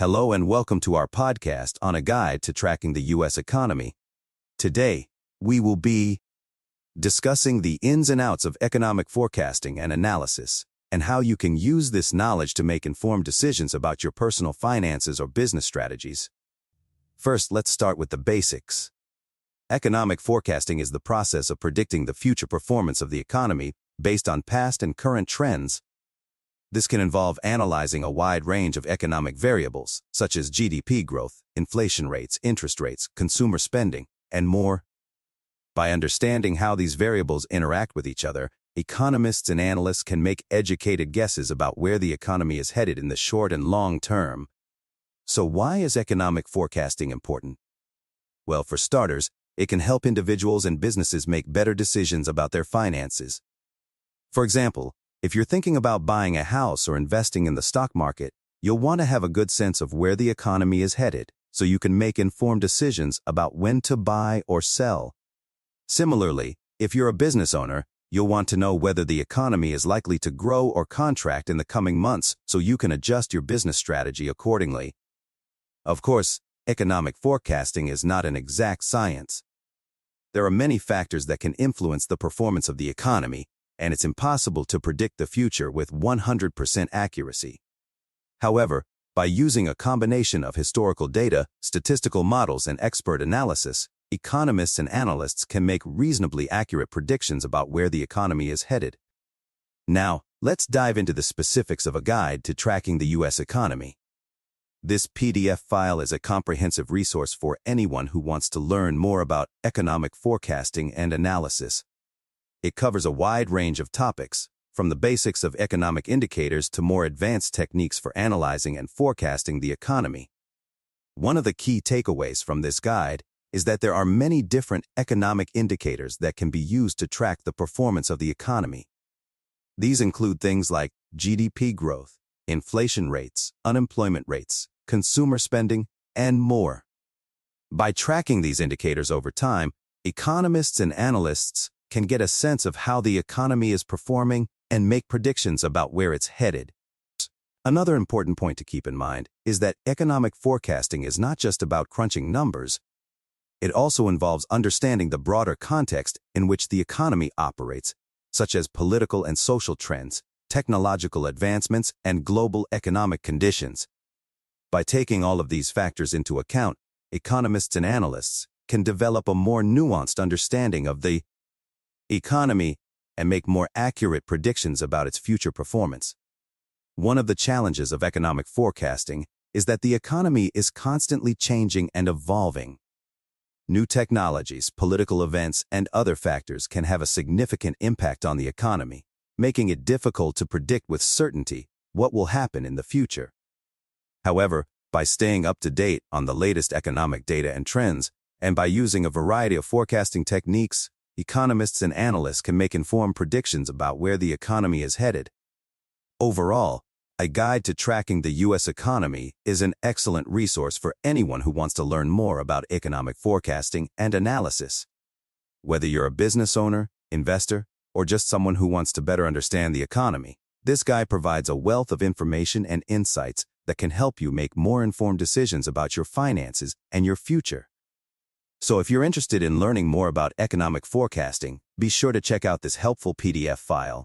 Hello and welcome to our podcast on a guide to tracking the U.S. economy. Today, we will be discussing the ins and outs of economic forecasting and analysis and how you can use this knowledge to make informed decisions about your personal finances or business strategies. First, let's start with the basics. Economic forecasting is the process of predicting the future performance of the economy based on past and current trends this can involve analyzing a wide range of economic variables, such as GDP growth, inflation rates, interest rates, consumer spending, and more. By understanding how these variables interact with each other, economists and analysts can make educated guesses about where the economy is headed in the short and long term. So why is economic forecasting important? Well, for starters, it can help individuals and businesses make better decisions about their finances. For example, if you're thinking about buying a house or investing in the stock market, you'll want to have a good sense of where the economy is headed so you can make informed decisions about when to buy or sell. Similarly, if you're a business owner, you'll want to know whether the economy is likely to grow or contract in the coming months so you can adjust your business strategy accordingly. Of course, economic forecasting is not an exact science. There are many factors that can influence the performance of the economy, and it's impossible to predict the future with 100% accuracy. However, by using a combination of historical data, statistical models, and expert analysis, economists and analysts can make reasonably accurate predictions about where the economy is headed. Now, let's dive into the specifics of a guide to tracking the U.S. economy. This PDF file is a comprehensive resource for anyone who wants to learn more about economic forecasting and analysis. It covers a wide range of topics, from the basics of economic indicators to more advanced techniques for analyzing and forecasting the economy. One of the key takeaways from this guide is that there are many different economic indicators that can be used to track the performance of the economy. These include things like GDP growth, inflation rates, unemployment rates, consumer spending, and more. By tracking these indicators over time, economists and analysts can get a sense of how the economy is performing and make predictions about where it's headed. Another important point to keep in mind is that economic forecasting is not just about crunching numbers. It also involves understanding the broader context in which the economy operates, such as political and social trends, technological advancements, and global economic conditions. By taking all of these factors into account, economists and analysts can develop a more nuanced understanding of the economy, and make more accurate predictions about its future performance. One of the challenges of economic forecasting is that the economy is constantly changing and evolving. New technologies, political events, and other factors can have a significant impact on the economy, making it difficult to predict with certainty what will happen in the future. However, by staying up to date on the latest economic data and trends, and by using a variety of forecasting techniques, economists and analysts can make informed predictions about where the economy is headed. Overall, a guide to tracking the U.S. economy is an excellent resource for anyone who wants to learn more about economic forecasting and analysis. Whether you're a business owner, investor, or just someone who wants to better understand the economy, this guide provides a wealth of information and insights that can help you make more informed decisions about your finances and your future. So if you're interested in learning more about economic forecasting, be sure to check out this helpful PDF file.